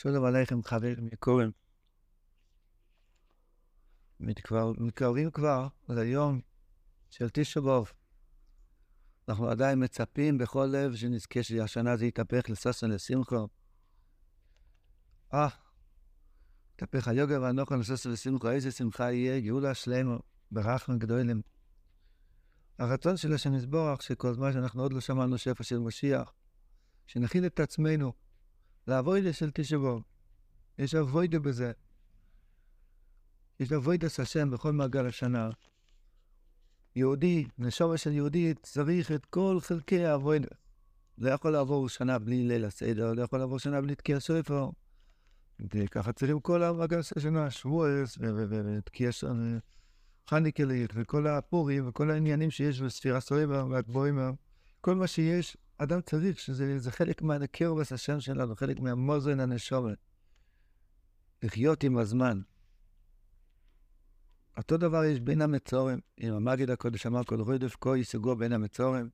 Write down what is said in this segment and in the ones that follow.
שלום עליכם חברים. מתקרב, מתקרבים כבר ליום של תשע באב. אנחנו עדיין מצפים בכל לב שנזכה שהשנה זה יתהפך לששון לשמחה. אה, יתהפך היוגר והנוחן לששון לשמחה, איזה שמחה יהיה, גאולה שלמה, ברחם גדולים. הרצון של השם יסבורך, שכל זמן שאנחנו עוד לא שמענו שפע של משיח, שנכין את עצמנו לאבוידה של תשע באב. יש אבוידה בזה. יש אבוידס השם בכל מעגל השנה. יהודי, נשמה של יהודי, צריך את כל חלקי האבוידה. לא יכול לעבור שנה בלי ליל הסדר, לא יכול לעבור שנה בלי תקיע ספר. וככה צריכים כל המעגל של השנה, שבועס ותקיע חניקלית וכל הפורים וכל העניינים שיש בספירה סויבה והגבוהים, כל מה שיש, אדם צריך שזה חלק מהקרבס השם שלנו, חלק מהמוזן הנשומת. לחיות עם הזמן. אותו דבר יש בין המצורים, אם המגיד הקודש אמר כל רודף כה יסוגו בין המצורים.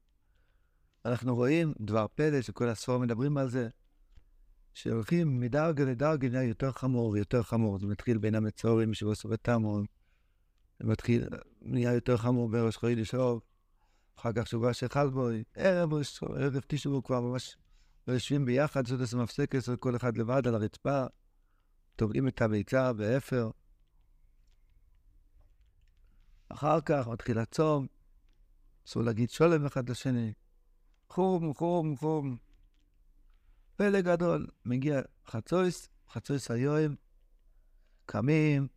אנחנו רואים דבר פלא שכל הספור מדברים על זה, שהולכים מדרגה לדרגה נהיה יותר חמור ויותר חמור. זה מתחיל בין המצורים שבסוף תמון, זה מתחיל, נהיה יותר חמור בראש חודש אור, אחר כך שובה של חלבוי, ערב, ערב תשעו כבר ממש לא יושבים ביחד, זאת אומרת מפסקת, כל אחד לבד על הרצפה, טובעים את הביצה באפר. אחר כך מתחיל הצום, אסור להגיד שולם אחד לשני. חום, חום, חום. פלא גדול, מגיע חצויס, חצויס היום, קמים,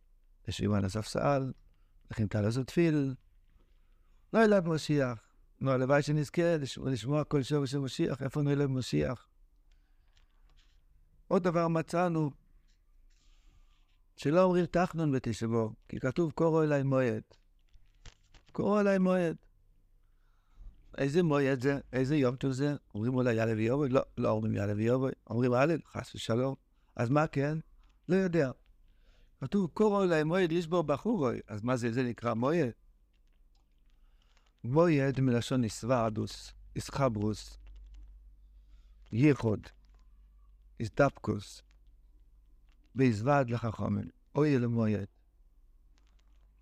יושבים על הספסל, הולכים תפיל, לא ילד משיח. נו, הלוואי שנזכה לשמוע כל שוב של משיח, איפה נולד משיח? עוד דבר מצאנו, שלא אומרים תחנון בתשבו, כי כתוב קורו אליי מועד. קורו אליי מועד. איזה מועד זה? איזה יום טוב זה? אומרים אולי יאללה ויובוי? לא, לא אומרים יאללה ויובוי. אומרים א', חס ושלום. אז מה כן? לא יודע. כתוב קורו אליי מועד, יש בו בחורוי. אז מה זה? זה נקרא מועד. מועד מלשון איסוורדוס, איסחברוס, ייחוד, איסדפקוס. והזוועד לחכמים, אוי למועד.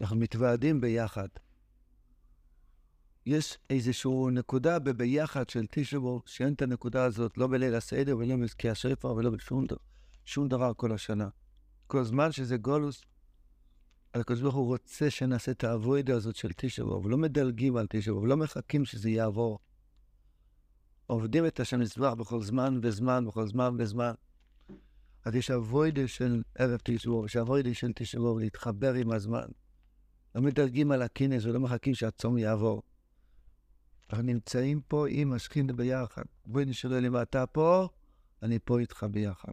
אנחנו מתוועדים ביחד. יש איזושהי נקודה בביחד של תשבו, שאין את הנקודה הזאת, לא בליל הסדר ולא בזכי השפר ולא בשום דבר, שום דבר כל השנה. כל זמן שזה גולוס, הקדוש ברוך הוא רוצה שנעשה את האבוידה הזאת של תשבו, ולא מדלגים על תשבו, ולא מחכים שזה יעבור. עובדים את השם מזבח בכל זמן וזמן, בכל זמן וזמן. אז יש אבוידה של ערב תשבו, יש אבוידה של תשבו, להתחבר עם הזמן. לא מדלגים על הכינס ולא מחכים שהצום יעבור. אנחנו נמצאים פה עם השכינה ביחד. בואי נשאר לי מה אתה פה, אני פה איתך ביחד.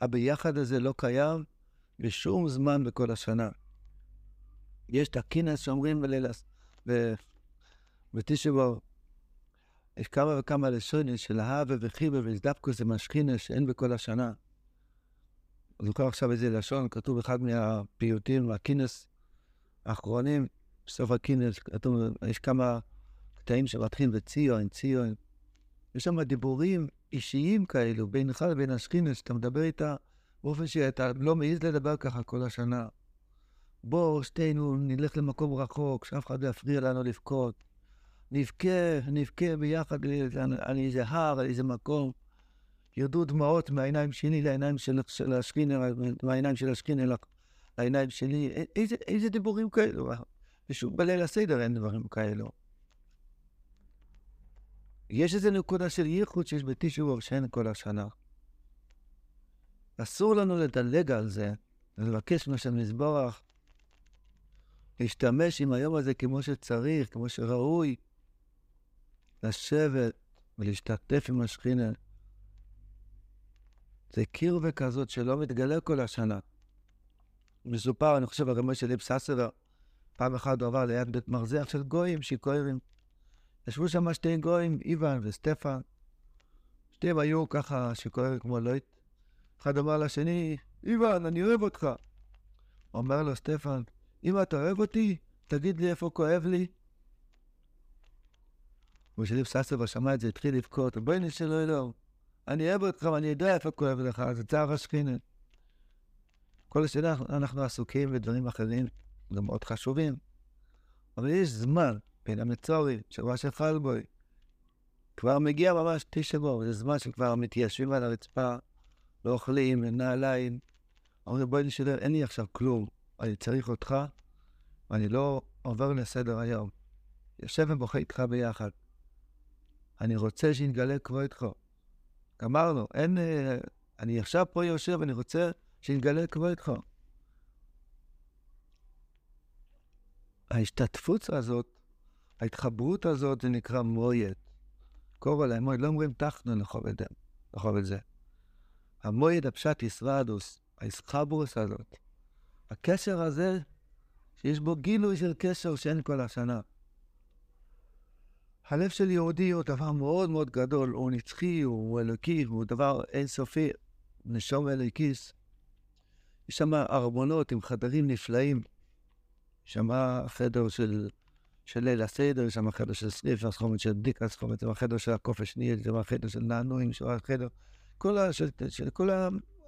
הביחד הזה לא קיים בשום זמן בכל השנה. יש את הכינס שאומרים בלילס, בתשבו, יש כמה וכמה לשונות של הווה וחיבה וזדפקוס זה משכינה שאין בכל השנה. זוכר עכשיו איזה לשון, כתוב אחד מהפיוטים, הכינס האחרונים, בסוף הכינס, כתוב, יש כמה קטעים שמתחילים בציון, ציון. יש שם דיבורים אישיים כאלו, בינך לבין השכינס, שאתה מדבר איתה באופן שאתה לא מעז לדבר ככה כל השנה. בוא, שתינו נלך למקום רחוק, שאף אחד לא יפריע לנו לבכות. נבכה, נבכה ביחד על איזה הר, על איזה מקום. ירדו דמעות מהעיניים שלי לעיניים של, של השכינר, מהעיניים של השכינר לעיניים שלי. איזה, איזה דיבורים כאלו? ושוב, בליל הסדר אין דברים כאלו. יש איזו נקודה של ייחוד שיש בתשעו שאין כל השנה. אסור לנו לדלג על זה, ולבקש מהשם לסבורך, להשתמש עם היום הזה כמו שצריך, כמו שראוי, לשבת ולהשתתף עם השכינה. זה קירבה כזאת שלא מתגלה כל השנה. מסופר, אני חושב, הרמי של ליב ססבר, פעם אחת הוא עבר ליד בית מרזח של גויים שיכורים. ישבו שם שתי גויים, איוון וסטפן. שתיהם היו ככה שיכורים כמו לויט. אחד אמר לשני, איוון, אני אוהב אותך. אומר לו סטפן, אם אתה אוהב אותי, תגיד לי איפה כואב לי. ושליב ססבר שמע את זה, התחיל לבכות, בואי נשאר אלוהים. אני אוהב אותך ואני יודע איפה כואב לך, זה צער השכינה. כל השאלה, אנחנו עסוקים בדברים אחרים, גם מאוד חשובים, אבל יש זמן בין המצורי של ראש החלבוי, כבר מגיע ממש תשבו, זה זמן שכבר מתיישבים על הרצפה, לא אוכלים, נעליים. אומרים, בואי נשאר, אין לי עכשיו כלום, אני צריך אותך, ואני לא עובר לסדר היום. יושב ובוכה איתך ביחד. אני רוצה שיתגלה כבודך. גמרנו, אין... אה, אני עכשיו פה יושב ואני רוצה שיתגלה כבודך. ההשתתפות הזאת, ההתחברות הזאת, זה נקרא מויד. קורא להם מויד, לא אומרים תחנו לחוב את זה. המויד הפשט ישרדוס, האיסחברוס הזאת. הקשר הזה, שיש בו גילוי של קשר שאין כל השנה. הלב של יהודי הוא דבר מאוד מאוד גדול, הוא נצחי, הוא אלוקי, הוא דבר אינסופי, נשום אלוקיס. יש שם ארמונות עם חדרים נפלאים. יש שם חדר של, של ליל הסדר, יש שם חדר של סניף, שם של בדיקה, יש שם חדר של הקוף השני, יש שם חדר של נענועים, יש שם חדר, כל ה... של, של כל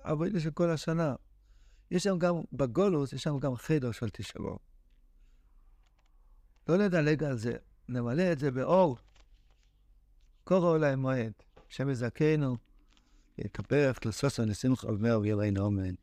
העבודה של כל השנה. יש שם גם, בגולוס, יש שם גם חדר של תשעבור. לא נדלג על זה. נמלא את זה באור. קורא להם מועד, יזכנו, יתפרך לסוס הנשיאים חבר ויראינו אמן.